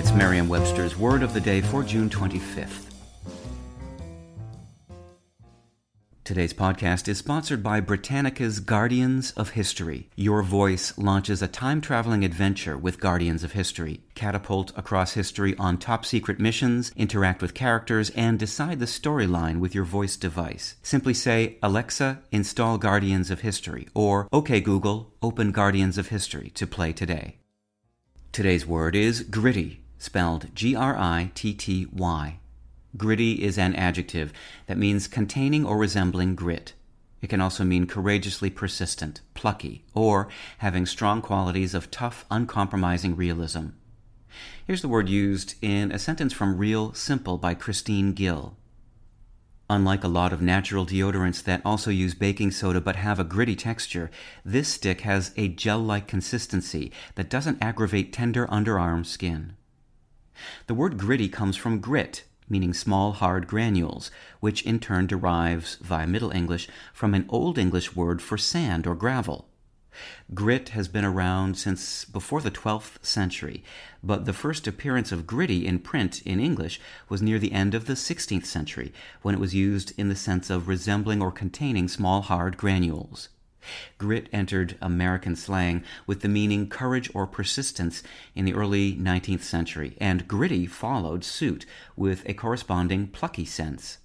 It's Merriam-Webster's Word of the Day for June 25th. Today's podcast is sponsored by Britannica's Guardians of History. Your voice launches a time traveling adventure with Guardians of History. Catapult across history on top secret missions, interact with characters, and decide the storyline with your voice device. Simply say, Alexa, install Guardians of History, or OK Google, open Guardians of History to play today. Today's word is gritty, spelled G R I T T Y. Gritty is an adjective that means containing or resembling grit. It can also mean courageously persistent, plucky, or having strong qualities of tough, uncompromising realism. Here's the word used in a sentence from Real Simple by Kristine Gill. Unlike a lot of natural deodorants that also use baking soda but have a gritty texture, this stick has a gel like consistency that doesn't aggravate tender underarm skin. The word gritty comes from grit, meaning small hard granules, which in turn derives, via Middle English, from an Old English word for sand or gravel. Grit has been around since before the 12th century, but the first appearance of gritty in print in English was near the end of the 16th century, when it was used in the sense of resembling or containing small hard granules. Grit entered American slang with the meaning courage or persistence in the early 19th century, and gritty followed suit with a corresponding plucky sense.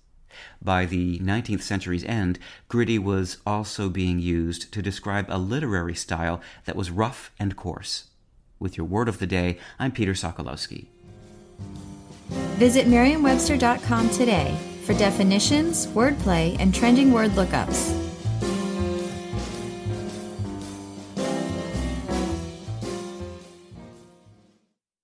By the 19th century's end, gritty was also being used to describe a literary style that was rough and coarse. With your word of the day, I'm Peter Sokolowski. Visit Merriam-Webster.com today for definitions, wordplay, and trending word lookups.